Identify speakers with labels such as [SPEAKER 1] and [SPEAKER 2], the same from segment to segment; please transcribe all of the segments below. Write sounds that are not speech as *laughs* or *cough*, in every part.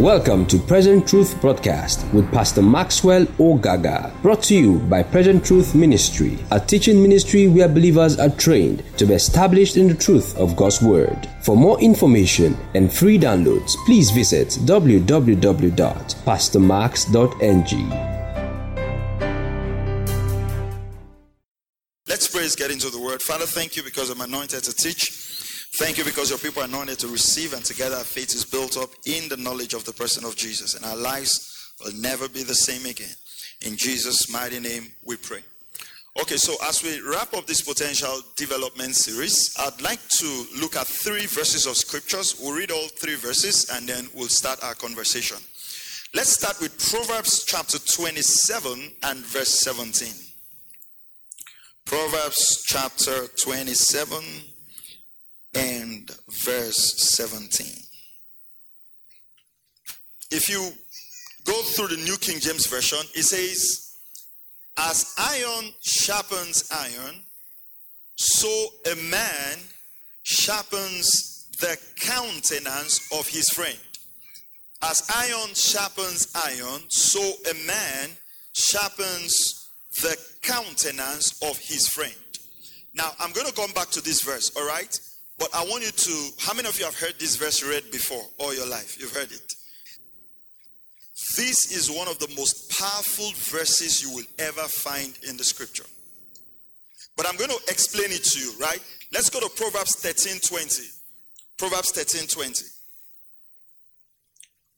[SPEAKER 1] Welcome to Present Truth Broadcast with Pastor Maxwell Ogaga, brought to you by Present Truth Ministry, a teaching ministry where believers are trained to be established in the truth of God's Word. For more information and free downloads, please visit www.pastormax.ng.
[SPEAKER 2] Let's praise get into the word. Father, thank you because I'm anointed to teach. Thank you because your people are anointed to receive, and together our faith is built up in the knowledge of the person of Jesus, and our lives will never be the same again. In Jesus' mighty name, we pray. Okay, so as we wrap up this potential development series, I'd like to look at three verses of scriptures. We'll read all three verses and then we'll start our conversation. Let's start with Proverbs chapter 27 and verse 17. Proverbs chapter 27 and verse 17. If you go through the New King James Version, it says, As iron sharpens iron, so a man sharpens the countenance of his friend. As iron sharpens iron, so a man sharpens the countenance of his friend. Now, I'm going to come back to this verse, all right? But I want you to, how many of you have heard this verse read before all your life? You've heard it. This is one of the most powerful verses you will ever find in the scripture. But I'm going to explain it to you, right? Let's go to Proverbs 13 20. Proverbs 13 20.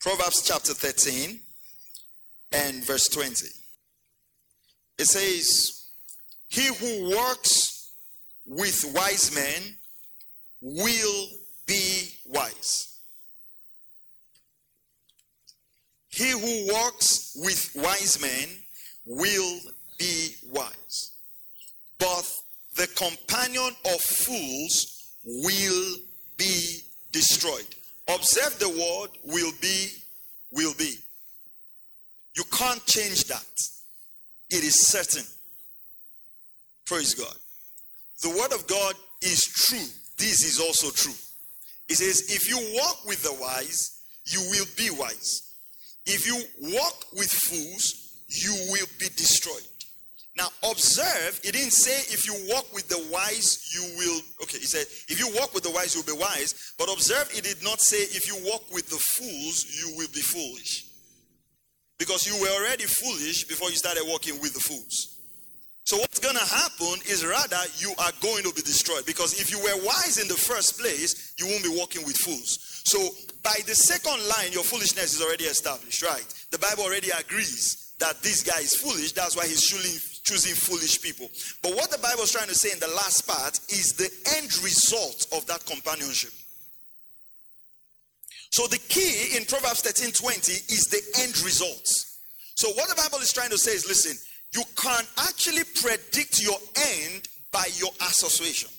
[SPEAKER 2] Proverbs chapter 13 and verse 20. It says, He who works with wise men will be wise. He who walks with wise men will be wise. But the companion of fools will be destroyed. Observe the word will be, will be. You can't change that. It is certain. Praise God. The word of God is true this is also true. It says, if you walk with the wise, you will be wise. If you walk with fools, you will be destroyed. Now, observe, it didn't say if you walk with the wise, you will. Okay, he said, if you walk with the wise, you'll be wise. But observe, it did not say if you walk with the fools, you will be foolish. Because you were already foolish before you started walking with the fools. So what's going to happen is rather you are going to be destroyed because if you were wise in the first place, you won't be walking with fools. So by the second line, your foolishness is already established, right? The Bible already agrees that this guy is foolish. That's why he's choosing, choosing foolish people. But what the Bible is trying to say in the last part is the end result of that companionship. So the key in Proverbs 13 20 is the end result. So what the Bible is trying to say is listen, you can actually predict your end by your association.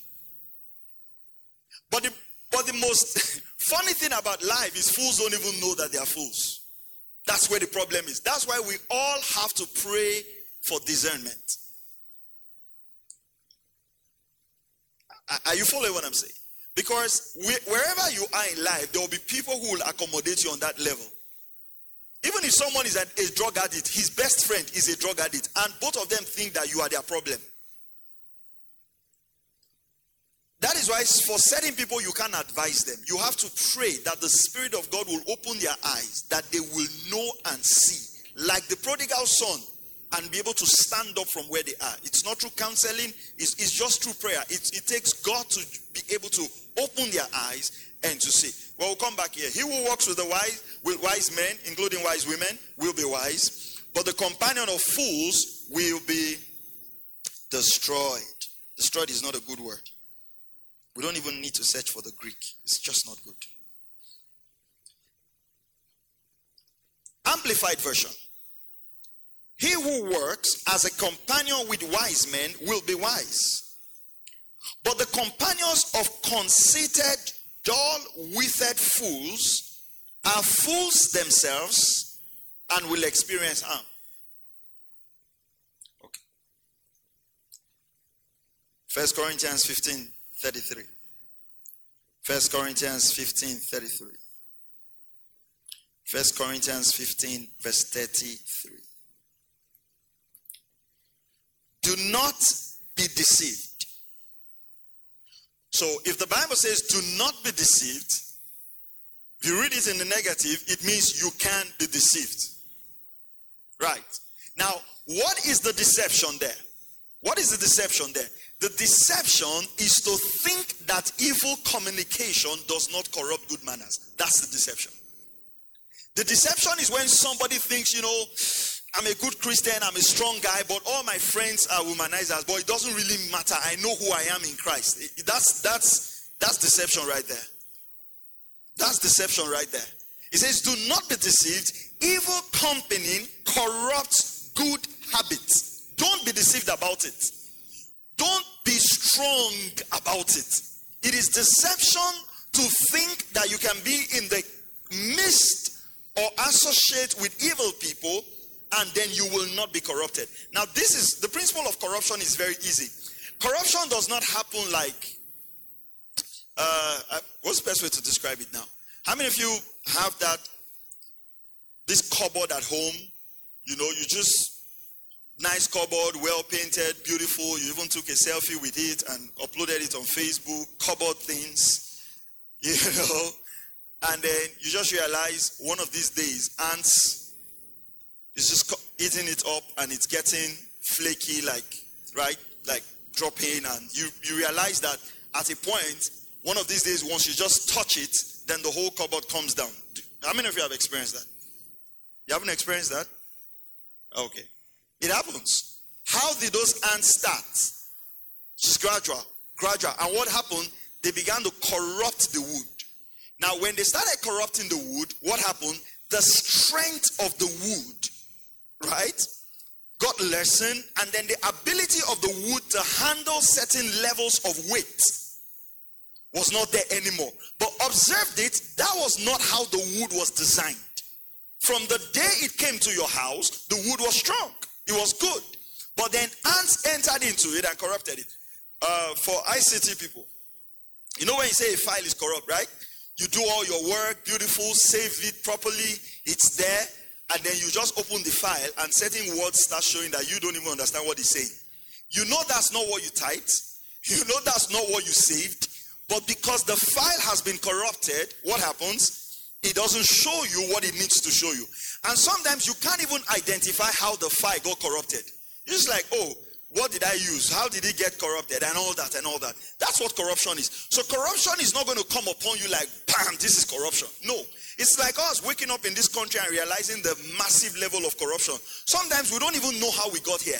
[SPEAKER 2] But the, but the most *laughs* funny thing about life is fools don't even know that they are fools. That's where the problem is. That's why we all have to pray for discernment. Are you following what I'm saying? Because wherever you are in life, there will be people who will accommodate you on that level. Even if someone is a, a drug addict, his best friend is a drug addict, and both of them think that you are their problem. That is why, for certain people, you can't advise them. You have to pray that the Spirit of God will open their eyes, that they will know and see, like the prodigal son, and be able to stand up from where they are. It's not through counseling, it's, it's just through prayer. It, it takes God to be able to open their eyes and to see. Well, we'll come back here. He who walks with the wise, with wise men, including wise women, will be wise. But the companion of fools will be destroyed. Destroyed is not a good word. We don't even need to search for the Greek. It's just not good. Amplified version. He who works as a companion with wise men will be wise. But the companions of conceited dull withered fools are fools themselves and will experience harm. Okay. First Corinthians 15 33. First Corinthians 15 33. First Corinthians 15, verse 33. Do not be deceived. So if the Bible says do not be deceived, if you read it in the negative, it means you can be deceived. Right. Now, what is the deception there? What is the deception there? The deception is to think that evil communication does not corrupt good manners. That's the deception. The deception is when somebody thinks, you know, I'm a good Christian, I'm a strong guy, but all my friends are womanizers. But it doesn't really matter. I know who I am in Christ. That's that's that's deception right there. That's deception right there. It says, "Do not be deceived. Evil company corrupts good habits. Don't be deceived about it. Don't be strong about it. It is deception to think that you can be in the midst or associate with evil people and then you will not be corrupted. Now, this is the principle of corruption is very easy. Corruption does not happen like uh, uh, what's the best way to describe it now? How many of you have that this cupboard at home? You know, you just nice cupboard, well painted, beautiful. You even took a selfie with it and uploaded it on Facebook. Cupboard things, *laughs* you know, and then you just realize one of these days ants it's just eating it up and it's getting flaky, like, right? Like dropping. And you, you realize that at a point, one of these days, once you just touch it, then the whole cupboard comes down. How many of you have experienced that? You haven't experienced that? Okay. It happens. How did those ants start? Just gradual, gradual. And what happened? They began to corrupt the wood. Now, when they started corrupting the wood, what happened? The strength of the wood right, got lessened, and then the ability of the wood to handle certain levels of weight was not there anymore. But observed it, that was not how the wood was designed. From the day it came to your house, the wood was strong, it was good. But then ants entered into it and corrupted it. Uh, for ICT people, you know when you say a file is corrupt, right? You do all your work, beautiful, save it properly, it's there and then you just open the file and certain words start showing that you don't even understand what it's saying. You know that's not what you typed. You know that's not what you saved. But because the file has been corrupted, what happens? It doesn't show you what it needs to show you. And sometimes you can't even identify how the file got corrupted. You're just like, oh, what did I use? How did it get corrupted? And all that and all that. That's what corruption is. So corruption is not going to come upon you like, bam, this is corruption. No. It's like us waking up in this country and realizing the massive level of corruption. Sometimes we don't even know how we got here.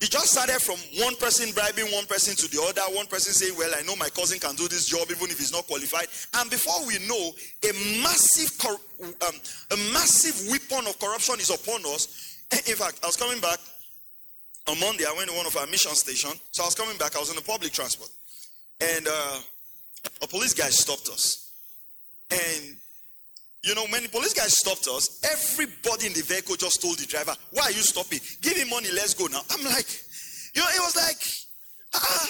[SPEAKER 2] It just started from one person bribing one person to the other, one person saying, Well, I know my cousin can do this job even if he's not qualified. And before we know, a massive, um, a massive weapon of corruption is upon us. *laughs* In fact, I was coming back on Monday, I went to one of our mission stations. So I was coming back, I was in the public transport. And uh, a police guy stopped us. And you know, when the police guys stopped us, everybody in the vehicle just told the driver, Why are you stopping? Give him money, let's go now. I'm like, you know, it was like, ah.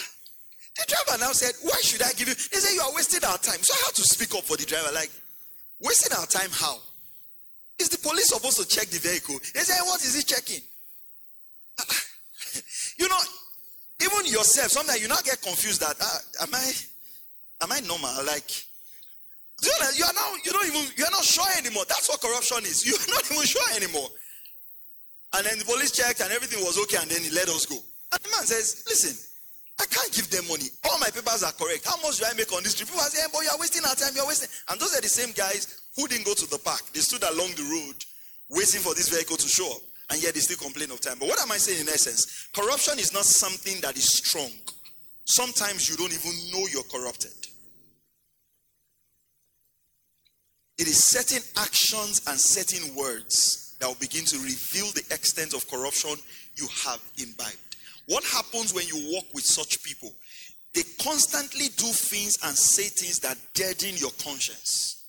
[SPEAKER 2] The driver now said, Why should I give you? They said, You are wasting our time. So I had to speak up for the driver, like, wasting our time how? Is the police supposed to check the vehicle? They said, What is he checking? *laughs* you know, even yourself, sometimes you not get confused that ah, am I am I normal? Like you are now you don't even you're not sure anymore. That's what corruption is. You're not *laughs* even sure anymore. And then the police checked and everything was okay, and then he let us go. And the man says, Listen, I can't give them money. All my papers are correct. How much do I make on this trip? People saying, But you're wasting our time, you're wasting. And those are the same guys who didn't go to the park. They stood along the road waiting for this vehicle to show up. And yet they still complain of time. But what am I saying in essence? Corruption is not something that is strong. Sometimes you don't even know you're corrupted. It is certain actions and certain words that will begin to reveal the extent of corruption you have imbibed. What happens when you walk with such people? They constantly do things and say things that deaden your conscience.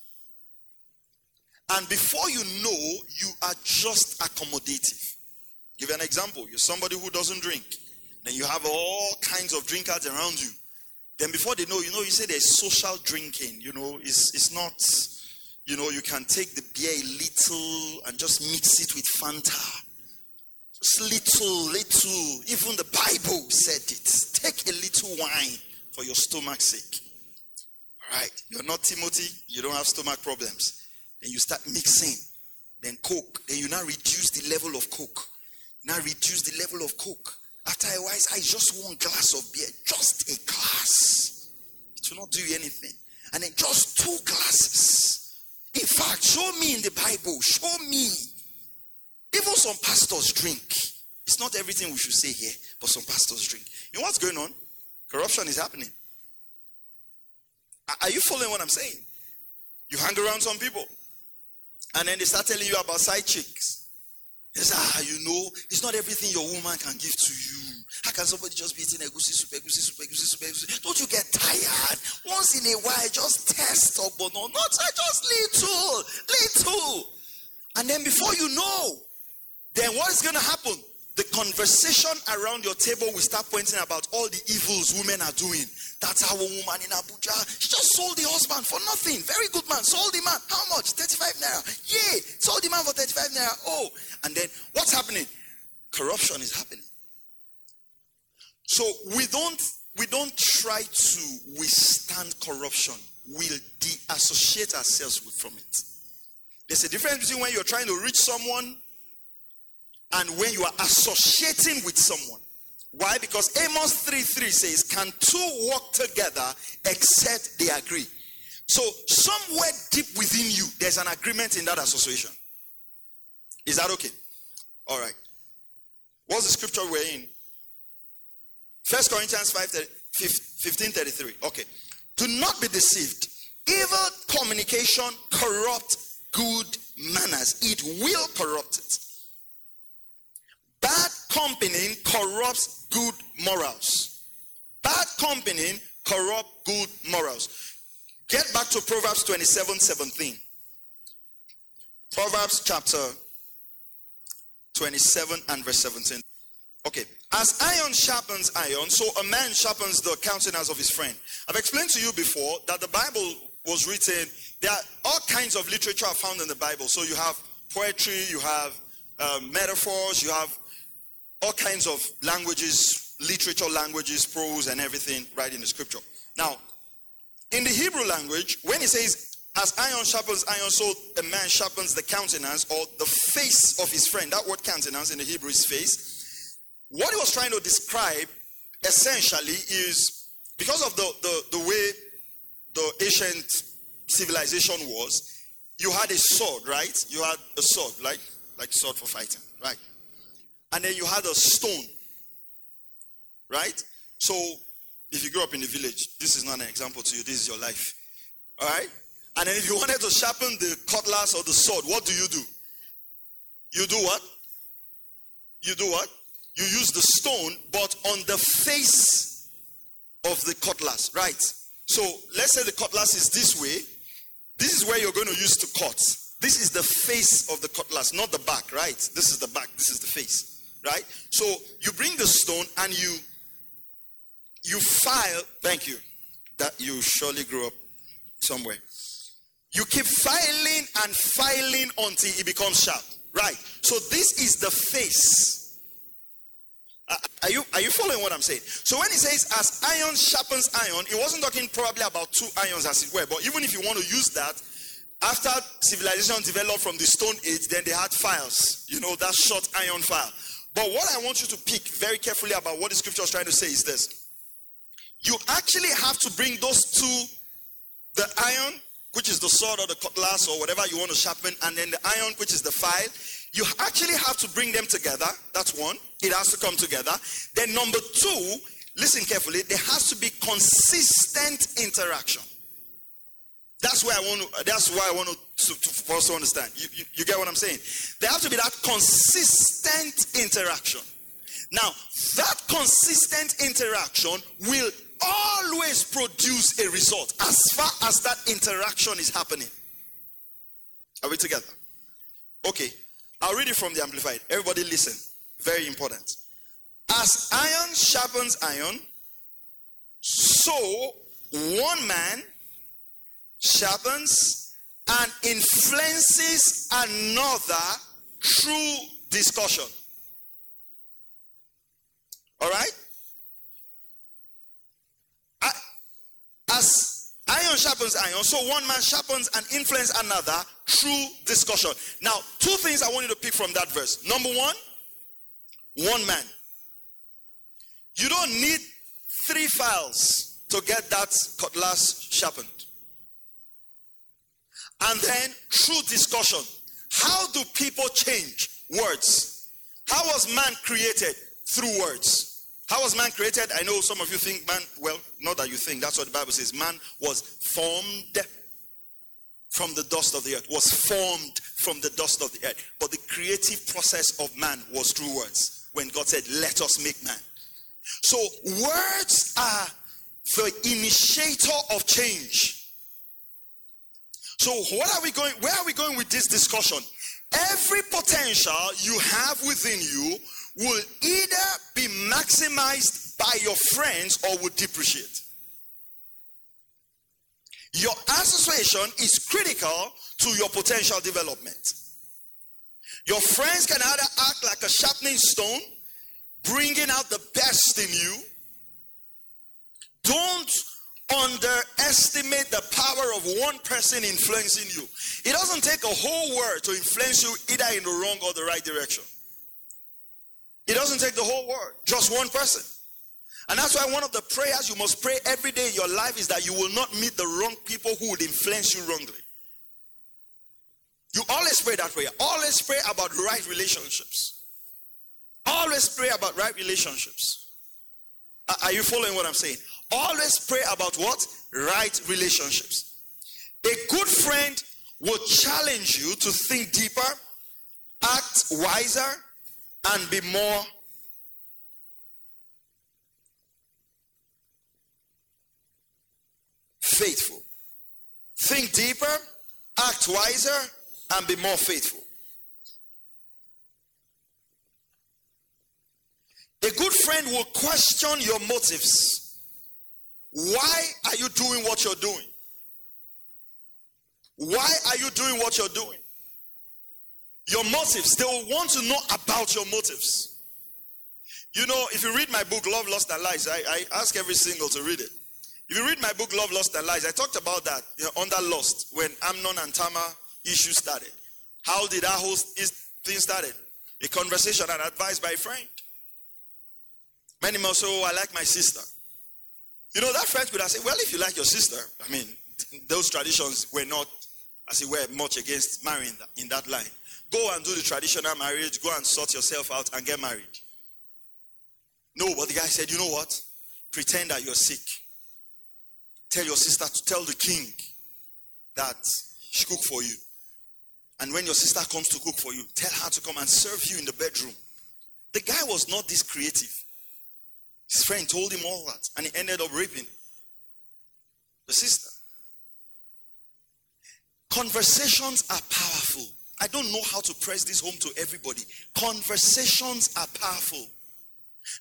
[SPEAKER 2] And before you know, you are just accommodative. Give an example. You're somebody who doesn't drink. Then you have all kinds of drinkers around you. Then before they know, you know, you say there's social drinking. You know, it's, it's not You know, you can take the beer a little and just mix it with Fanta. Just little, little. Even the Bible said it. Take a little wine for your stomach's sake. All right. You're not Timothy. You don't have stomach problems. Then you start mixing. Then Coke. Then you now reduce the level of Coke. Now reduce the level of Coke. After a while, I just one glass of beer. Just a glass. It will not do you anything. And then just two glasses. In fact, show me in the Bible. Show me even some pastors drink. It's not everything we should say here, but some pastors drink. You know what's going on? Corruption is happening. Are you following what I'm saying? You hang around some people, and then they start telling you about side chicks. Ah, you know, it's not everything your woman can give to you. How can somebody just be eating egusi soup, egusi soup, egusi goosey Don't you get tired? Once in a while, just test up, but no, not just little, little. And then before you know, then what is going to happen? The conversation around your table will start pointing about all the evils women are doing. That's how a woman in Abuja, she just sold the husband for nothing. Very good man. Sold the man. How much? 35 naira. Yeah. Sold the man for 35 naira. Oh. And then what's happening? Corruption is happening. So we don't we don't try to withstand corruption. We'll de-associate ourselves from it. There's a difference between when you're trying to reach someone and when you are associating with someone. Why? Because Amos 3 3 says, Can two walk together except they agree? So, somewhere deep within you, there's an agreement in that association. Is that okay? All right. What's the scripture we're in? First Corinthians 5 15 33. Okay. Do not be deceived. Evil communication corrupt good manners, it will corrupt it. Bad company corrupts good morals. Bad company corrupt good morals. Get back to Proverbs 27 17. Proverbs chapter 27 and verse 17. Okay. As iron sharpens iron, so a man sharpens the countenance of his friend. I've explained to you before that the Bible was written, there are all kinds of literature found in the Bible. So you have poetry, you have um, metaphors, you have all kinds of languages, literature languages, prose, and everything right in the scripture. Now, in the Hebrew language, when it says, as iron sharpens iron, so a man sharpens the countenance or the face of his friend. That word countenance in the Hebrew is face. What he was trying to describe essentially is because of the, the, the way the ancient civilization was, you had a sword, right? You had a sword, like like sword for fighting, right? And then you had a stone, right? So if you grew up in the village, this is not an example to you, this is your life. All right? And then if you wanted to sharpen the cutlass or the sword, what do you do? You do what? You do what? You use the stone, but on the face of the cutlass, right? So let's say the cutlass is this way. This is where you're going to use to cut. This is the face of the cutlass, not the back, right? This is the back, this is the face, right? So you bring the stone and you you file, thank you. That you surely grew up somewhere. You keep filing and filing until it becomes sharp. Right. So this is the face uh, are you, are you following what I'm saying? So when he says as iron sharpens iron, he wasn't talking probably about two irons as it were. But even if you want to use that, after civilization developed from the Stone Age, then they had files. You know, that short iron file. But what I want you to pick very carefully about what the scripture is trying to say is this. You actually have to bring those two, the iron, which is the sword or the cutlass or whatever you want to sharpen, and then the iron, which is the file. You actually have to bring them together. That's one. It has to come together. Then, number two, listen carefully, there has to be consistent interaction. That's why I want to, that's why I want to, to, to to understand. You, you, you get what I'm saying? There have to be that consistent interaction. Now, that consistent interaction will always produce a result as far as that interaction is happening. Are we together? Okay, I'll read it from the Amplified. Everybody listen. Very important. As iron sharpens iron, so one man sharpens and influences another through discussion. All right? As iron sharpens iron, so one man sharpens and influences another through discussion. Now, two things I want you to pick from that verse. Number one, one man. You don't need three files to get that cutlass sharpened. And then through discussion, how do people change words? How was man created? Through words. How was man created? I know some of you think man, well, not that you think, that's what the Bible says. Man was formed from the dust of the earth, was formed from the dust of the earth. But the creative process of man was through words when God said, Let us make man. So, words are the initiator of change. So, what are we going? Where are we going with this discussion? Every potential you have within you will either be maximized by your friends or will depreciate. Your association is critical to your potential development. Your friends can either act like a sharpening stone, bringing out the best in you. Don't underestimate the power of one person influencing you. It doesn't take a whole world to influence you either in the wrong or the right direction. It doesn't take the whole world, just one person. And that's why one of the prayers you must pray every day in your life is that you will not meet the wrong people who would influence you wrongly. You always pray that prayer. Always pray about right relationships. Always pray about right relationships. Are you following what I'm saying? Always pray about what? Right relationships. A good friend will challenge you to think deeper, act wiser, and be more faithful. Think deeper, act wiser, and be more faithful. A good friend will question your motives. Why are you doing what you're doing? Why are you doing what you're doing? Your motives, they will want to know about your motives. You know, if you read my book, Love, Lost, and Lies, I, I ask every single to read it. If you read my book, Love, Lost, and Lies, I talked about that you know, under Lost when Amnon and Tamar issue started. How did that whole thing started? A conversation and advice by a friend. Many more so, I like my sister. You know, that friend could have said, well, if you like your sister, I mean, those traditions were not, as it were, much against marrying in that line. Go and do the traditional marriage, go and sort yourself out and get married. No, but the guy said, you know what? Pretend that you're sick. Tell your sister to tell the king that she cook for you. And when your sister comes to cook for you, tell her to come and serve you in the bedroom. The guy was not this creative. His friend told him all that, and he ended up raping the sister. Conversations are powerful. I don't know how to press this home to everybody. Conversations are powerful.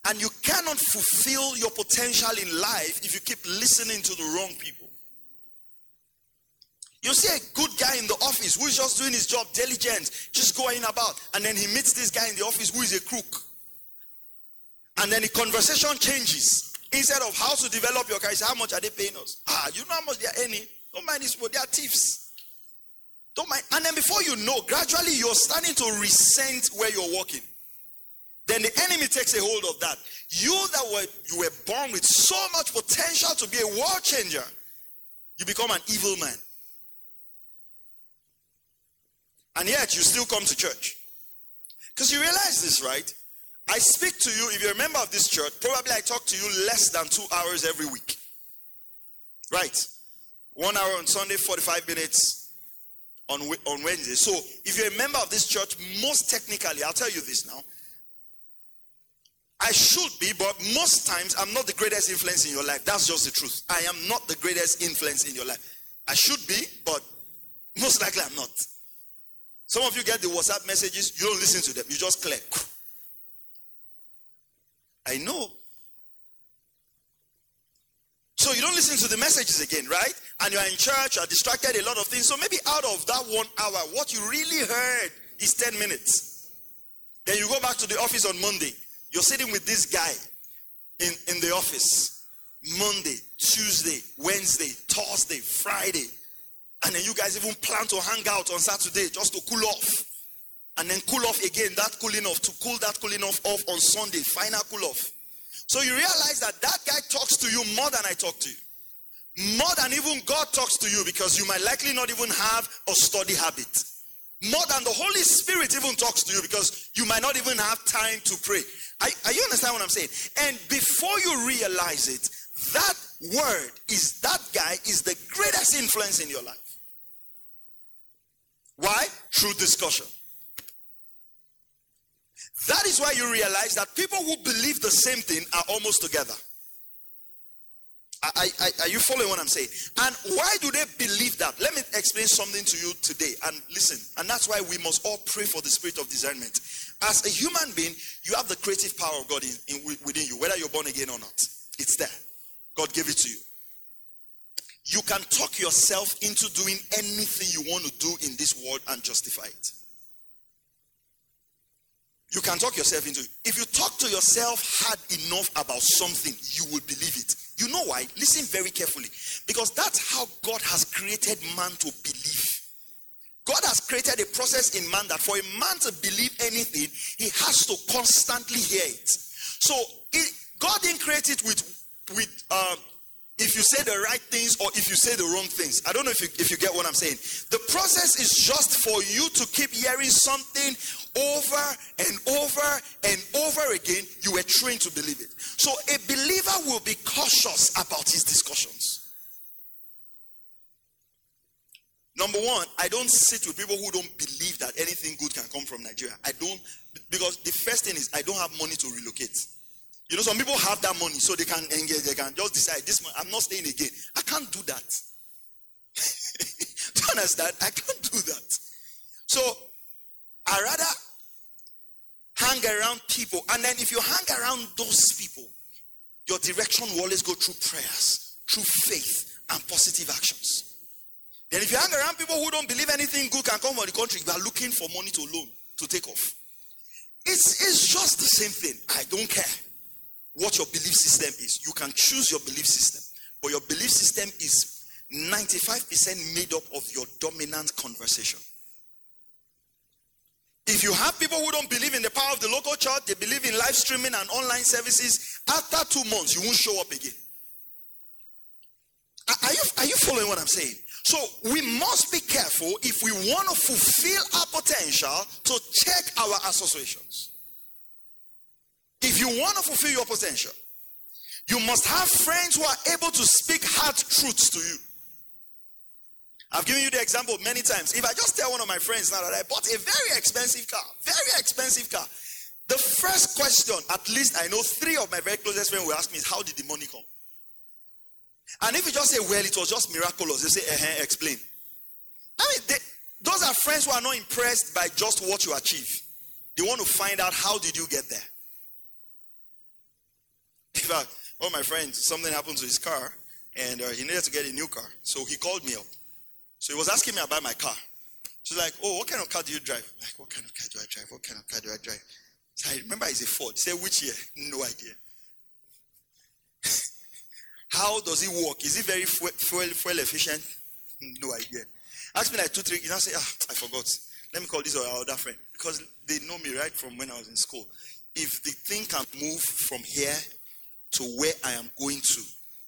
[SPEAKER 2] And you cannot fulfill your potential in life if you keep listening to the wrong people. You see a good guy in the office who is just doing his job diligent, just going about, and then he meets this guy in the office who is a crook. And then the conversation changes. Instead of how to develop your career, how much are they paying us? Ah, you know how much they are earning? Don't mind this, but they are thieves. Don't mind. And then before you know, gradually you're starting to resent where you're working. Then the enemy takes a hold of that. You that were you were born with so much potential to be a world changer, you become an evil man. And yet you still come to church. Because you realize this, right? I speak to you, if you're a member of this church, probably I talk to you less than two hours every week. Right? One hour on Sunday, 45 minutes on, on Wednesday. So if you're a member of this church, most technically, I'll tell you this now. I should be, but most times I'm not the greatest influence in your life. That's just the truth. I am not the greatest influence in your life. I should be, but most likely I'm not. Some of you get the WhatsApp messages, you don't listen to them, you just click. I know. So you don't listen to the messages again, right? and you're in church, you're distracted, a lot of things. So maybe out of that one hour, what you really heard is 10 minutes. Then you go back to the office on Monday. You're sitting with this guy in, in the office. Monday, Tuesday, Wednesday, Thursday, Friday. And then you guys even plan to hang out on Saturday just to cool off. And then cool off again, that cooling off, to cool that cooling off off on Sunday, final cool off. So you realize that that guy talks to you more than I talk to you. More than even God talks to you because you might likely not even have a study habit. More than the Holy Spirit even talks to you because you might not even have time to pray. Are you understand what I'm saying? And before you realize it, that word is that guy is the greatest influence in your life. Why? Through discussion. That is why you realize that people who believe the same thing are almost together. Are, are, are, you following what I'm saying? And why do they believe that? Let me explain something to you today. And listen, and that's why we must all pray for the spirit of discernment. As a human being, you have the creative power of God in, in, within you, whether you're born again or not. It's there. God gave it to you. You can talk yourself into doing anything you want to do in this world and justify it. You can talk yourself into it. If you talk to yourself hard enough about something, you will believe it. You know why? Listen very carefully. Because that's how God has created man to believe. God has created a process in man that for a man to believe anything, he has to constantly hear it. So it, God didn't create it with with um, if you say the right things or if you say the wrong things. I don't know if you, if you get what I'm saying. The process is just for you to keep hearing something over and over and over again. You were trained to believe it. So a believer will be cautious about his discussions. Number one, I don't sit with people who don't believe that anything good can come from Nigeria. I don't, because the first thing is I don't have money to relocate. You know, some people have that money so they can engage, they can just decide this month, I'm not staying again. I can't do that. *laughs* do you understand? I can't do that. So I rather hang around people. And then if you hang around those people, your direction will always go through prayers, through faith, and positive actions. Then if you hang around people who don't believe anything good can come from the country, you are looking for money to loan, to take off. It's, it's just the same thing. I don't care what your belief system is. You can choose your belief system, but your belief system is 95% made up of your dominant conversation. If you have people who don't believe in the power of the local church, they believe in live streaming and online services, after two months, you won't show up again. Are you, are you following what I'm saying? So we must be careful if we want to fulfill our potential to check our associations. If you want to fulfill your potential, you must have friends who are able to speak hard truths to you. I've given you the example many times. If I just tell one of my friends now that I bought a very expensive car, very expensive car, the first question, at least I know three of my very closest friends will ask me is, How did the money come? And if you just say, Well, it was just miraculous, they say, uh-huh, explain. I mean, they, those are friends who are not impressed by just what you achieve. They want to find out how did you get there. In fact, one of my friends, something happened to his car, and uh, he needed to get a new car. So he called me up. So he was asking me about my car. She's like, "Oh, what kind of car do you drive?" I'm like, "What kind of car do I drive? What kind of car do I drive?" So I remember it's a Ford. Said, "Which year?" No idea. *laughs* How does it work? Is it very fuel, fuel, efficient? No idea. Ask me like two, three. You know, say, "Ah, I forgot." Let me call this our other friend because they know me right from when I was in school. If the thing can move from here to where I am going to,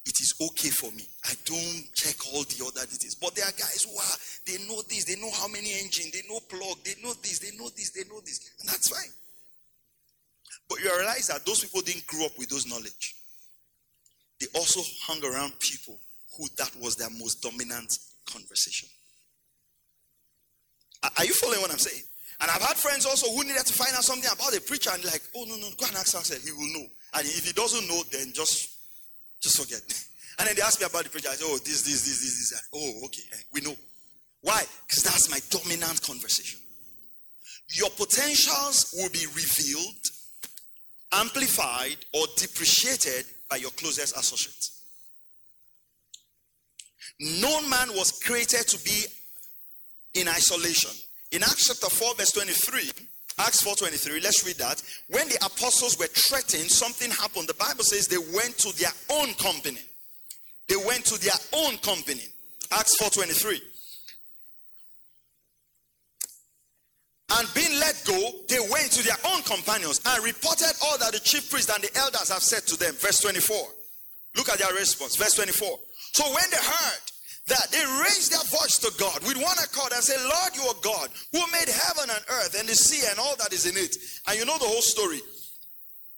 [SPEAKER 2] it is okay for me. I don't check all the other details. But there are guys who are, they know this, they know how many engine, they know plug, they know this, they know this, they know this. And that's fine. But you realize that those people didn't grow up with those knowledge. They also hung around people who that was their most dominant conversation. Are you following what I'm saying? And I've had friends also who needed to find out something about a preacher and like, oh no, no, go and ask Axel, he will know. And if he doesn't know, then just just forget. *laughs* And then they ask me about the preacher. I say, oh, this, this, this, this, this. Oh, okay. Eh, we know. Why? Because that's my dominant conversation. Your potentials will be revealed, amplified, or depreciated by your closest associates. No man was created to be in isolation. In Acts chapter 4, verse 23, Acts 4:23, let's read that. When the apostles were threatened, something happened. The Bible says they went to their own company. They went to their own company. Acts 4:23. And being let go, they went to their own companions and reported all that the chief priests and the elders have said to them. Verse 24. Look at their response. Verse 24. So when they heard that they raised their voice to God with one accord and said, Lord, you are God who made heaven and earth and the sea and all that is in it. And you know the whole story.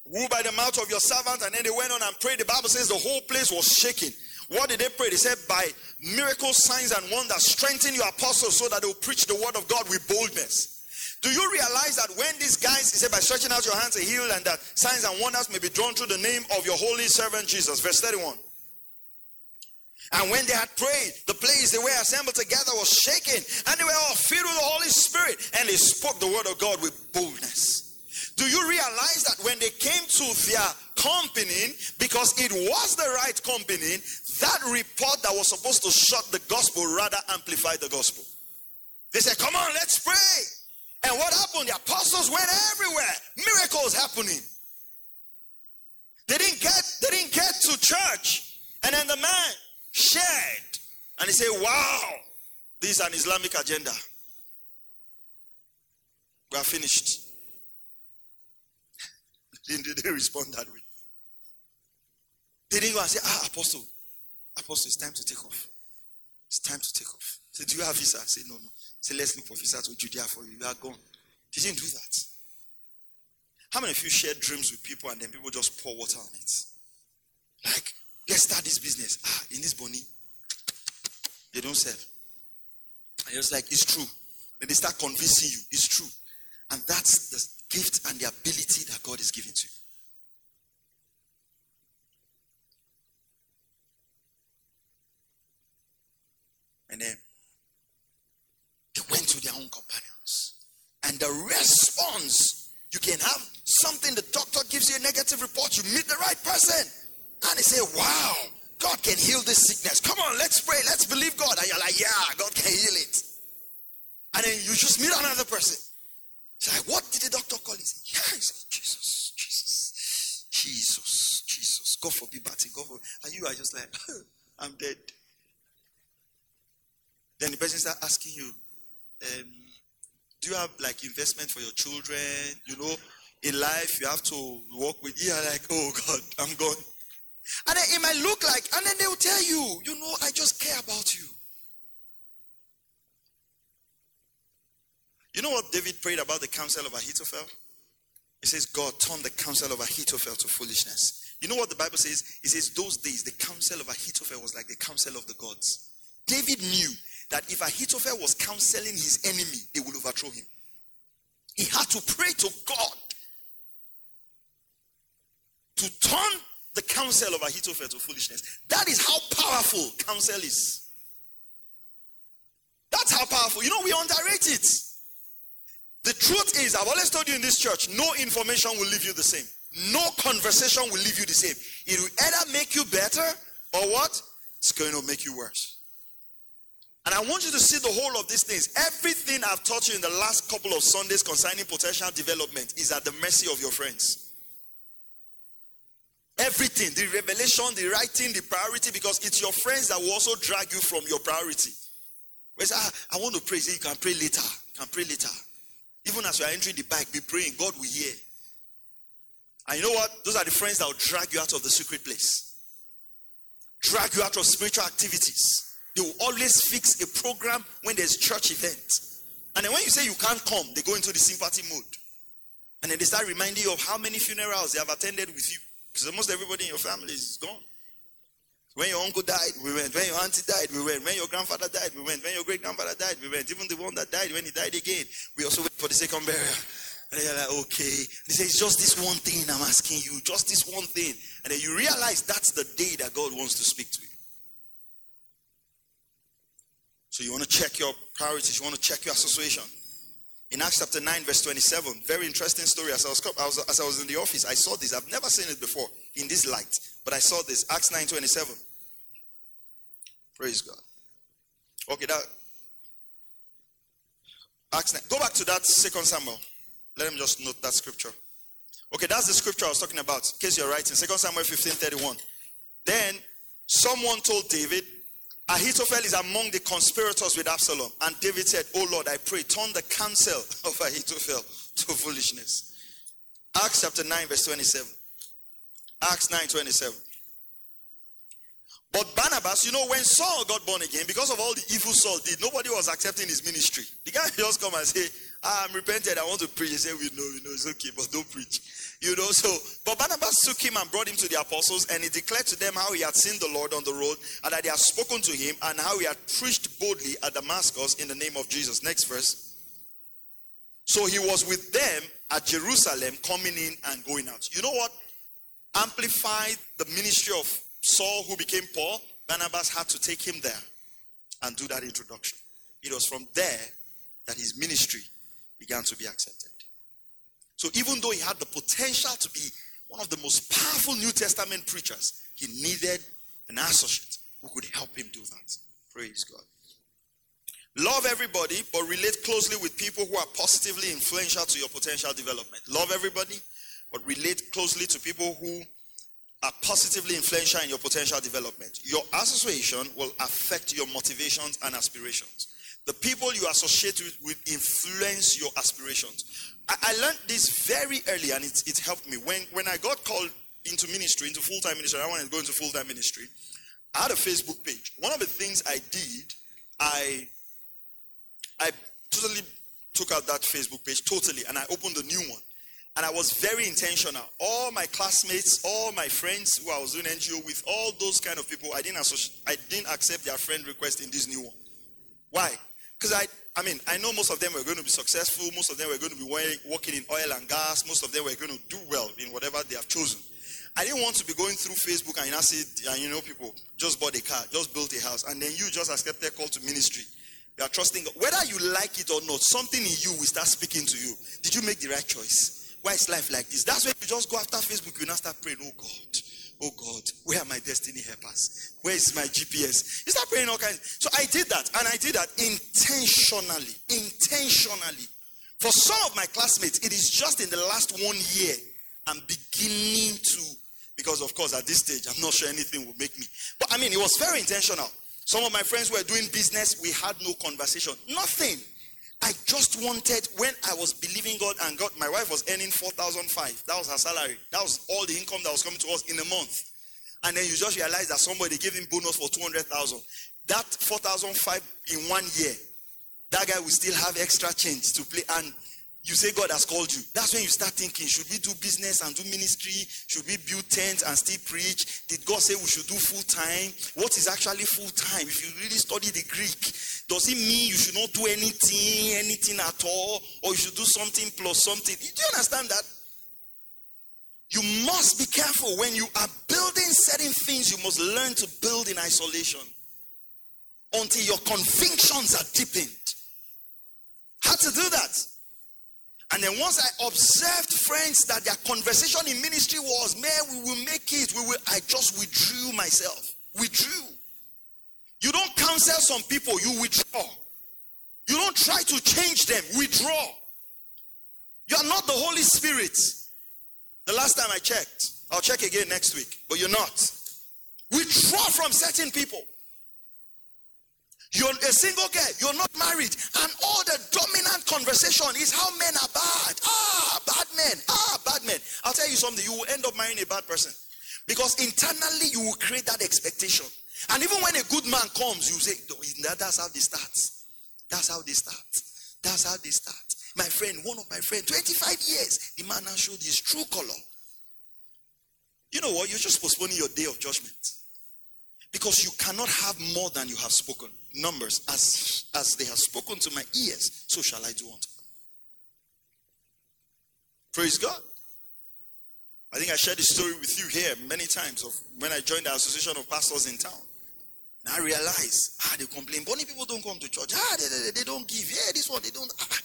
[SPEAKER 2] Who by the mouth of your servant, and then they went on and prayed. The Bible says the whole place was shaking. What did they pray? They said, By miracles, signs, and wonders, strengthen your apostles so that they will preach the word of God with boldness. Do you realize that when these guys, he said, by stretching out your hands to heal, and that signs and wonders may be drawn through the name of your holy servant Jesus? Verse 31. And when they had prayed, the place they were assembled together was shaken, and they were all filled with the Holy Spirit, and they spoke the word of God with boldness. Do you realize that when they came to their company, because it was the right company, that report that was supposed to shut the gospel rather amplified the gospel? They said, Come on, let's pray. And what happened? The apostles went everywhere, miracles happening. They didn't get they didn't get to church, and then the man shared. And he said, Wow, this is an Islamic agenda. We are finished. *laughs* Didn't they respond that way? They didn't go and say, Ah, Apostle, Apostle, it's time to take off. It's time to take off. Say, Do you have visa? Said, No, no. Say, Let's look for visa to Judea for you. You are gone. They didn't do that. How many of you share dreams with people and then people just pour water on it? Like, Let's start this business. Ah, in this bonny, they don't serve. And it's like, it's true. Then they start convincing you, it's true. And that's the gift and the ability that God is giving to you. And then they went to their own companions. And the response, you can have something, the doctor gives you a negative report, you meet the right person. And they say, Wow, God can heal this sickness. Come on, let's pray. Let's believe God. And you're like, Yeah, God can heal it. And then you just meet another person. It's like, What did the doctor call it? Yeah, he said, Jesus, Jesus, Jesus, Jesus. God forbid, Batty, God forbid. And you are just like, *laughs* I'm dead. Then the person starts asking you, um, do you have like investment for your children? You know, in life you have to work with. You're like, oh God, I'm gone. And then it might look like, and then they will tell you, you know, I just care about you. You know what David prayed about the counsel of Ahithophel? He says, God turned the counsel of Ahithophel to foolishness. You know what the Bible says? It says, those days, the counsel of Ahithophel was like the counsel of the gods. David knew that if Ahithophel was counseling his enemy, they would overthrow him. He had to pray to God to turn the counsel of Ahithophel to foolishness. That is how powerful counsel is. That's how powerful. You know, we underrate it. The truth is, I've always told you in this church, no information will leave you the same. No conversation will leave you the same. It will either make you better or what? It's going to make you worse. And I want you to see the whole of these things. Everything I've taught you in the last couple of Sundays concerning potential development is at the mercy of your friends. Everything, the revelation, the writing, the priority, because it's your friends that will also drag you from your priority. Whereas, ah, I want to pray. Say, you can pray later. You can pray later. Even as you are entering the bike, be praying. God will hear. And you know what? Those are the friends that will drag you out of the secret place. Drag you out of spiritual activities. They will always fix a program when there's church event. And then when you say you can't come, they go into the sympathy mode. And then they start reminding you of how many funerals they have attended with you. Because almost everybody in your family is gone. When your uncle died, we went. When your auntie died, we went. When your grandfather died, we went. When your great grandfather died, we went. Even the one that died, when he died again, we also went for the second burial. And they're like, okay. They say, it's just this one thing I'm asking you. Just this one thing. And then you realize that's the day that God wants to speak to you. So you want to check your priorities. You want to check your association. In Acts chapter 9, verse 27, very interesting story. As I, was, as I was in the office, I saw this. I've never seen it before in this light, but I saw this. Acts 9 27. Praise God. Okay, that. Acts 9. Go back to that second Samuel. Let him just note that scripture. Okay, that's the scripture I was talking about. In case you're writing, Second Samuel 15 31. Then someone told David, Ahithophel is among the conspirators with Absalom. And David said, Oh Lord, I pray, turn the counsel *laughs* of Ahithophel to foolishness. Acts chapter 9, verse 27. Acts 9 27. But Barnabas, you know, when Saul got born again, because of all the evil Saul did, nobody was accepting his ministry. The guy *laughs* just come and say, ah, I'm repented, I want to preach. He said, We know, you know, it's okay, but don't preach. You know, so, but Barnabas took him and brought him to the apostles, and he declared to them how he had seen the Lord on the road, and that they had spoken to him, and how he had preached boldly at Damascus in the name of Jesus. Next verse. So he was with them at Jerusalem, coming in and going out. You know what? Amplified the ministry of Saul, who became Paul. Barnabas had to take him there and do that introduction. It was from there that his ministry began to be accepted. So even though he had the potential to be one of the most powerful New Testament preachers, he needed an associate who could help him do that. Praise God. Love everybody, but relate closely with people who are positively influential to your potential development. Love everybody, but relate closely to people who are positively influential in your potential development. Your association will affect your motivations and aspirations. The people you associate with influence your aspirations. I, I learned this very early and it, it helped me. When, when I got called into ministry, into full time ministry, I wanted to go into full time ministry. I had a Facebook page. One of the things I did, I I totally took out that Facebook page totally and I opened a new one. And I was very intentional. All my classmates, all my friends who I was doing NGO with, all those kind of people, I didn't I didn't accept their friend request in this new one. Why? Because I, I mean, I know most of them were going to be successful. Most of them were going to be working in oil and gas. Most of them were going to do well in whatever they have chosen. I didn't want to be going through Facebook and you know, see, you know, people just bought a car, just built a house, and then you just accepted a call to ministry. You are trusting God. Whether you like it or not, something in you will start speaking to you. Did you make the right choice? Why is life like this? That's when you just go after Facebook, you now start praying, oh God, oh God, where are my destiny helpers? Where is my GPS? You start praying all kinds. So I did that, and I did that intentionally. Intentionally. For some of my classmates, it is just in the last one year I'm beginning to, because of course at this stage I'm not sure anything will make me. But I mean, it was very intentional. Some of my friends were doing business, we had no conversation. Nothing. I just wanted when I was believing God and God, my wife was earning 4,005. That was her salary. That was all the income that was coming to us in a month. And then you just realize that somebody gave him bonus for 200,000. That 4,005 in one year, that guy will still have extra change to play. And you say God has called you. That's when you start thinking, should we do business and do ministry? Should we build tents and still preach? Did God say we should do full time? What is actually full time? If you really study the Greek, does it mean you should not do anything, anything at all? Or you should do something plus something? Do you understand that? You must be careful when you are building certain things, you must learn to build in isolation until your convictions are deepened. How to do that? And then once I observed friends that their conversation in ministry was, man, we will make it. We will. I just withdrew myself. Withdrew. You don't counsel some people, you withdraw. You don't try to change them, withdraw. You are not the Holy Spirit. The last time I checked, I'll check again next week, but you're not. Withdraw from certain people. You're a single girl, you're not married, and all the dominant conversation is how men are bad. Ah, bad men. Ah, bad men. I'll tell you something, you will end up marrying a bad person. Because internally you will create that expectation. And even when a good man comes, you say, that's how they start. That's how they start. That's how they start. My friend, one of my friends, 25 years, the man now showed his true color. You know what? You're just postponing your day of judgment. Because you cannot have more than you have spoken. Numbers, as, as they have spoken to my ears, so shall I do unto them. Praise God. I think I shared this story with you here many times of when I joined the Association of Pastors in town. And I realized, ah, they complain. Bonny people don't come to church. Ah, they, they, they don't give. Yeah, this one, they don't. Ah.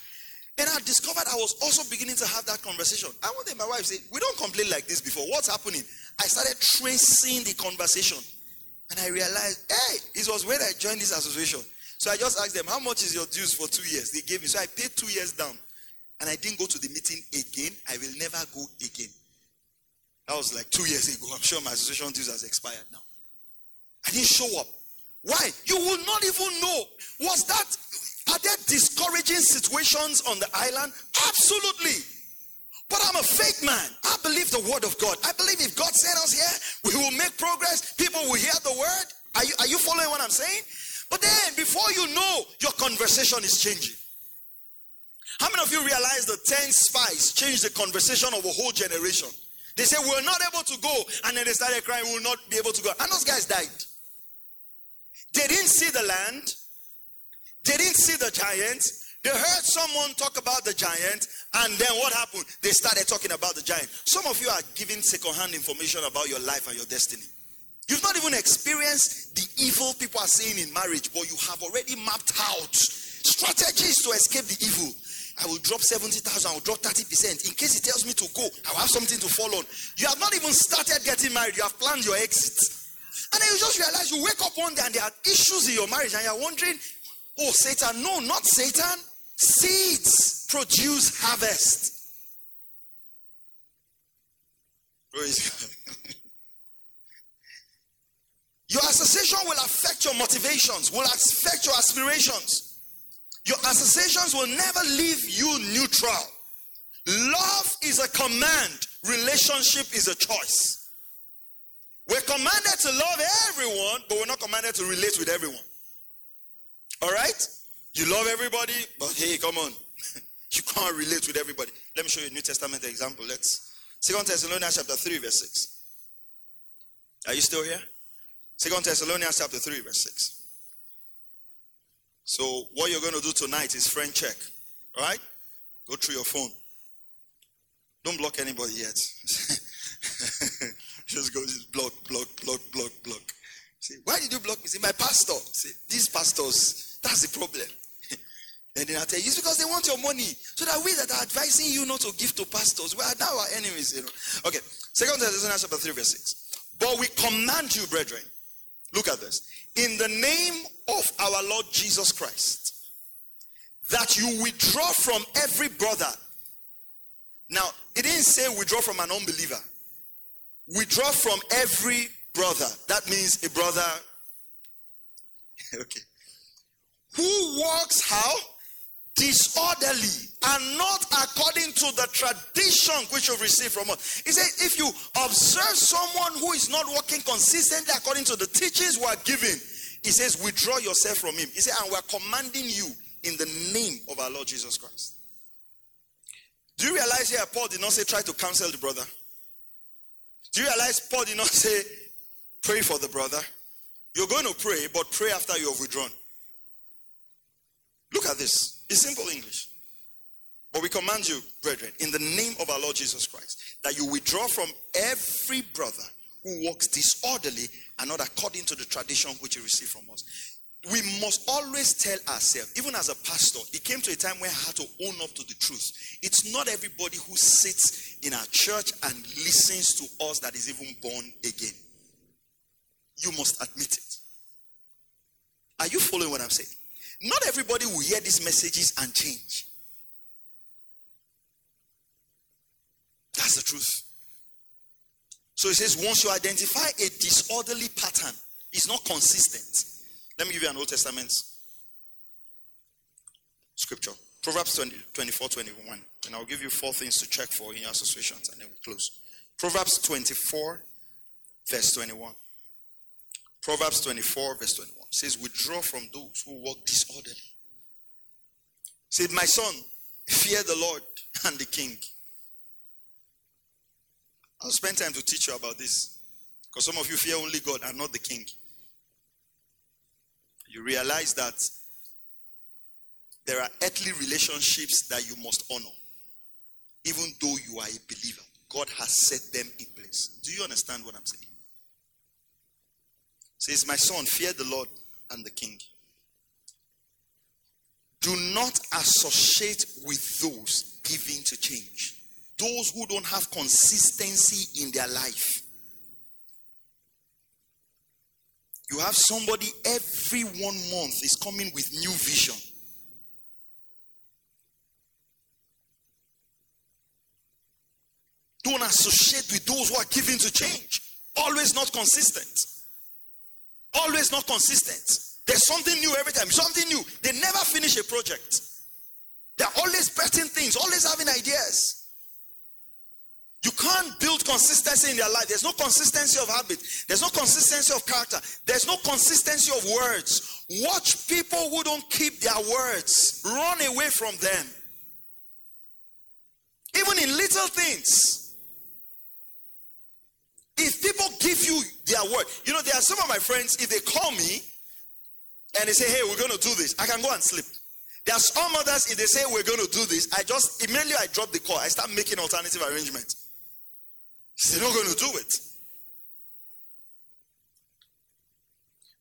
[SPEAKER 2] And I discovered I was also beginning to have that conversation. I wanted my wife say, We don't complain like this before. What's happening? I started tracing the conversation. And I realized, hey, it was when I joined this association. So I just asked them, How much is your dues for two years? They gave me. So I paid two years down. And I didn't go to the meeting again. I will never go again. That was like two years ago. I'm sure my association dues has expired now. I didn't show up. Why? You will not even know. Was that, are there discouraging situations on the island? Absolutely. But I'm a fake man. I believe the word of God. I believe if God sent us here, we will make progress. People will hear the word. Are you, are you following what I'm saying? But then, before you know, your conversation is changing. How many of you realize the 10 spies changed the conversation of a whole generation? They said, We're not able to go. And then they started crying, We will not be able to go. And those guys died. They didn't see the land, they didn't see the giants. They heard someone talk about the giant, and then what happened? They started talking about the giant. Some of you are giving secondhand information about your life and your destiny. You've not even experienced the evil people are saying in marriage, but you have already mapped out strategies to escape the evil. I will drop 70,000, I will drop 30%. In case he tells me to go, I will have something to fall on. You have not even started getting married, you have planned your exit. And then you just realize you wake up one day and there are issues in your marriage, and you're wondering, oh, Satan. No, not Satan. Seeds produce harvest. *laughs* Your association will affect your motivations, will affect your aspirations. Your associations will never leave you neutral. Love is a command, relationship is a choice. We're commanded to love everyone, but we're not commanded to relate with everyone. All right? You love everybody, but hey, come on. *laughs* you can't relate with everybody. Let me show you a New Testament example. Let's Second Thessalonians chapter 3, verse 6. Are you still here? Second Thessalonians chapter 3, verse 6. So what you're going to do tonight is friend check. All right? Go through your phone. Don't block anybody yet. *laughs* Just go, just block, block, block, block, block. Say, why did you block me? Say, my pastor. See, these pastors, that's the problem. And then I tell you, it's because they want your money. So that we that are advising you not to give to pastors, we are now our enemies, you know. Okay. Second Thessalonians chapter 3, verse 6. But we command you, brethren. Look at this. In the name of our Lord Jesus Christ, that you withdraw from every brother. Now, it didn't say withdraw from an unbeliever. Withdraw from every brother. That means a brother. *laughs* okay. Who walks how? Disorderly and not according to the tradition which you receive from us. He said, if you observe someone who is not walking consistently according to the teachings we are given, he says, withdraw yourself from him. He said, and we're commanding you in the name of our Lord Jesus Christ. Do you realize here Paul did not say try to counsel the brother? Do you realize Paul did not *laughs* say pray for the brother? You're going to pray, but pray after you have withdrawn. Look at this. It's simple English. But we command you, brethren, in the name of our Lord Jesus Christ, that you withdraw from every brother who walks disorderly and not according to the tradition which you receive from us. We must always tell ourselves, even as a pastor, it came to a time where I had to own up to the truth. It's not everybody who sits in our church and listens to us that is even born again. You must admit it. Are you following what I'm saying? Not everybody will hear these messages and change. That's the truth. So it says, once you identify a disorderly pattern, it's not consistent. Let me give you an Old Testament scripture. Proverbs 20, 24, 21. And I'll give you four things to check for in your associations and then we'll close. Proverbs 24, verse 21. Proverbs 24, verse 21 says, Withdraw from those who walk disorderly. Said, My son, fear the Lord *laughs* and the king. I'll spend time to teach you about this. Because some of you fear only God and not the king. You realize that there are earthly relationships that you must honor. Even though you are a believer, God has set them in place. Do you understand what I'm saying? Says, My son, fear the Lord and the king. Do not associate with those giving to change those who don't have consistency in their life. You have somebody every one month is coming with new vision. Don't associate with those who are giving to change. Always not consistent. Always not consistent. There's something new every time. Something new. They never finish a project. They're always betting things, always having ideas. You can't build consistency in their life. There's no consistency of habit. There's no consistency of character. There's no consistency of words. Watch people who don't keep their words. Run away from them. Even in little things. If people give you their word, you know, there are some of my friends, if they call me and they say, hey, we're going to do this, I can go and sleep. There are some others, if they say we're going to do this, I just immediately I drop the call. I start making alternative arrangements. They're not going to do it.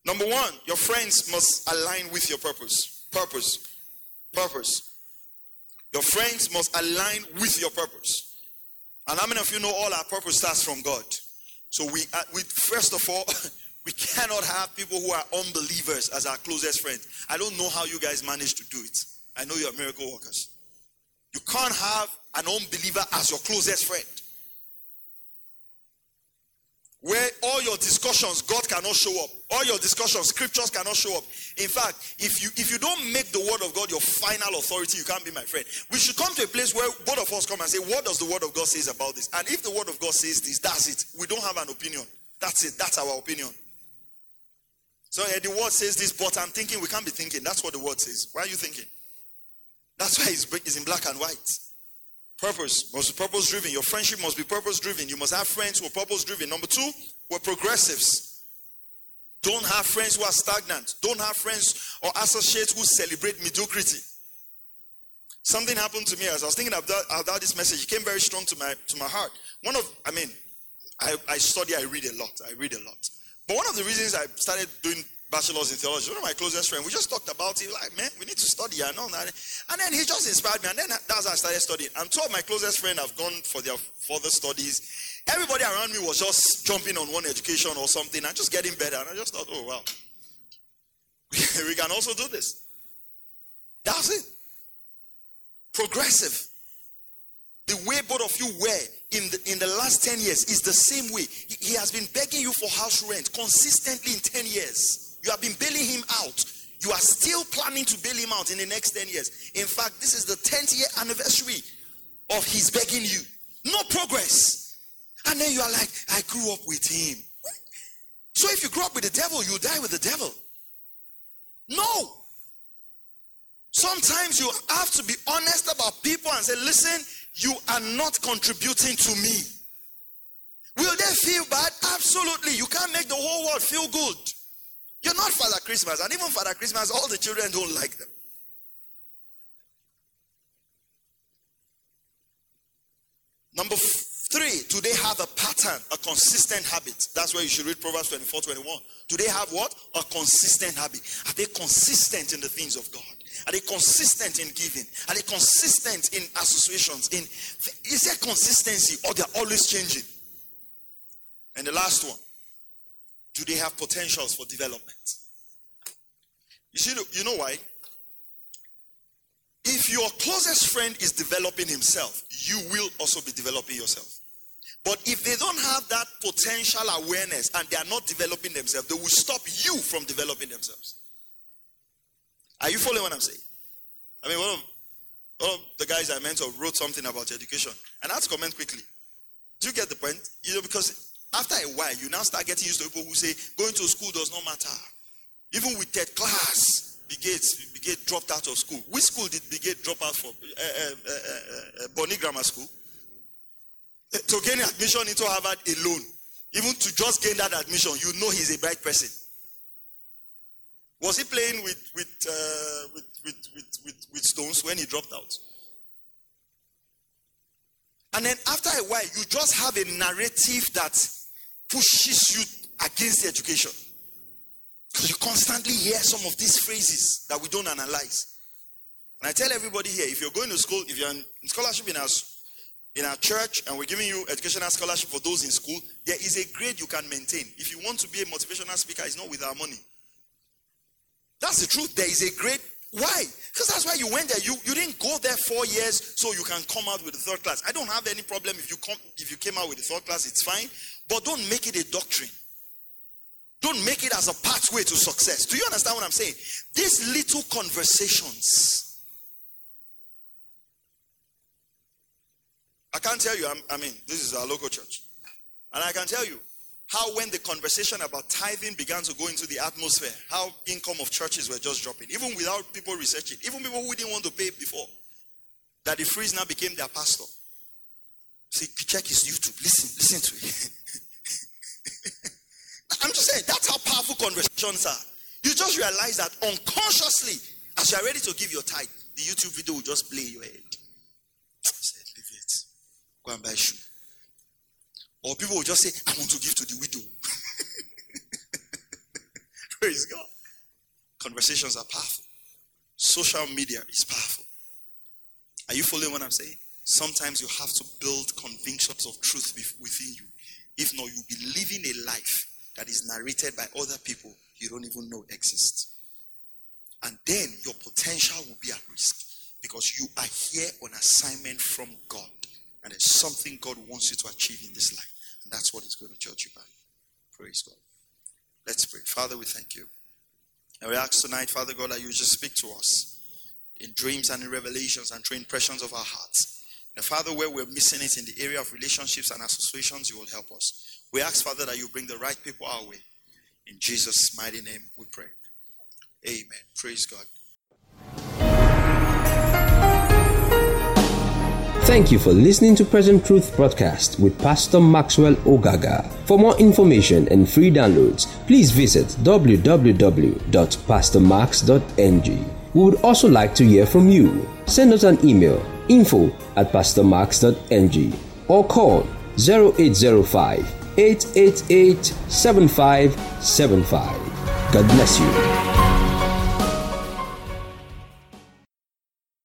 [SPEAKER 2] Number one, your friends must align with your purpose. Purpose. Purpose. Your friends must align with your purpose. And how many of you know all our purpose starts from God? So we, uh, we first of all, *laughs* we cannot have people who are unbelievers as our closest friends. I don't know how you guys manage to do it. I know you're miracle workers. You can't have an unbeliever as your closest friend where all your discussions god cannot show up. All your discussions scriptures cannot show up. In fact if you if you don't make the word of god your final authority you can't be my friend. We should come to a place where both of us come and say what does the word of god says about this? And if the word of god says this that's it. We don't have an opinion. That's it. That's our opinion. So yeah, the word says this but i'm thinking we can't be thinking. That's what the word says. Why are you thinking? That's why it's, it's in black and white Purpose must be purpose driven. Your friendship must be purpose driven. You must have friends who are purpose driven. Number two, we're progressives. Don't have friends who are stagnant. Don't have friends or associates who celebrate mediocrity. Something happened to me as I was thinking about, about this message. It came very strong to my to my heart. One of, I mean, I, I study, I read a lot. I read a lot. But one of the reasons I started doing bachelor's in theology. One of my closest friends, we just talked about it. Like, man, we need to study and all that. And then he just inspired me. And then that's how I started studying. And two of my closest friends have gone for their further studies. Everybody around me was just jumping on one education or something and just getting better. And I just thought, oh, wow. *laughs* we can also do this. That's it. Progressive. The way both of you were in the, in the last 10 years is the same way. He has been begging you for house rent consistently in 10 years. You have been bailing him out. You are still planning to bail him out in the next 10 years. In fact, this is the 10th year anniversary of his begging you. No progress. And then you are like, I grew up with him. So if you grow up with the devil, you die with the devil. No. Sometimes you have to be honest about people and say, listen, you are not contributing to me. Will they feel bad? Absolutely. You can't make the whole world feel good. You're not Father Christmas, and even Father Christmas, all the children don't like them. Number three, do they have a pattern, a consistent habit? That's where you should read Proverbs 24 21. Do they have what? A consistent habit. Are they consistent in the things of God? Are they consistent in giving? Are they consistent in associations? In is there consistency or they're always changing? And the last one, do they have potentials for development? You see, you know why? If your closest friend is developing himself, you will also be developing yourself. But if they don't have that potential awareness and they are not developing themselves, they will stop you from developing themselves. Are you following what I'm saying? I mean, one of, one of the guys I mentor wrote something about education, and I had to comment quickly. Do you get the point? You know, because after a while, you now start getting used to people who say going to school does not matter. Even with third class, Bill Gates, Bigate dropped out of school. Which school did Bill Gates drop out from? Uh, uh, uh, Bonny Grammar School. To gain admission into Harvard alone, even to just gain that admission, you know he's a bright person. Was he playing with with, uh, with, with, with, with, with stones when he dropped out? And then after a while, you just have a narrative that pushes you against the education. Because you constantly hear some of these phrases that we don't analyze. And I tell everybody here if you're going to school, if you're in scholarship in our, in our church and we're giving you educational scholarship for those in school, there is a grade you can maintain. If you want to be a motivational speaker, it's not with our money. That's the truth. There is a grade. Why? Because that's why you went there. You, you didn't go there four years so you can come out with the third class. I don't have any problem if you come if you came out with the third class, it's fine. But don't make it a doctrine. Don't make it as a pathway to success. Do you understand what I'm saying? These little conversations I can't tell you, I'm, i mean, this is our local church. And I can tell you how, when the conversation about tithing began to go into the atmosphere, how income of churches were just dropping, even without people researching, even people who didn't want to pay before, that the freeze now became their pastor. See, check his YouTube. Listen, listen to it. *laughs* I'm just saying, that's how powerful conversations are. You just realize that unconsciously, as you're ready to give your tithe, the YouTube video will just play in your head. Said, leave it. Go and buy a shoe. Or people will just say, I want to give to the widow. *laughs* Praise God. Conversations are powerful. Social media is powerful. Are you following what I'm saying? Sometimes you have to build convictions of truth within you. If not, you'll be living a life that is narrated by other people you don't even know exist. And then your potential will be at risk because you are here on assignment from God. And there's something God wants you to achieve in this life. And that's what He's going to judge you by. Praise God. Let's pray. Father, we thank you. And we ask tonight, Father God, that you just speak to us in dreams and in revelations and through impressions of our hearts. And Father, where we're missing it in the area of relationships and associations, you will help us. We ask, Father, that you bring the right people our way. In Jesus' mighty name we pray. Amen. Praise God.
[SPEAKER 1] Thank you for listening to Present Truth Broadcast with Pastor Maxwell Ogaga. For more information and free downloads, please visit www.pastormax.ng. We would also like to hear from you. Send us an email info at pastormax.ng or call 0805 888 7575. God bless you.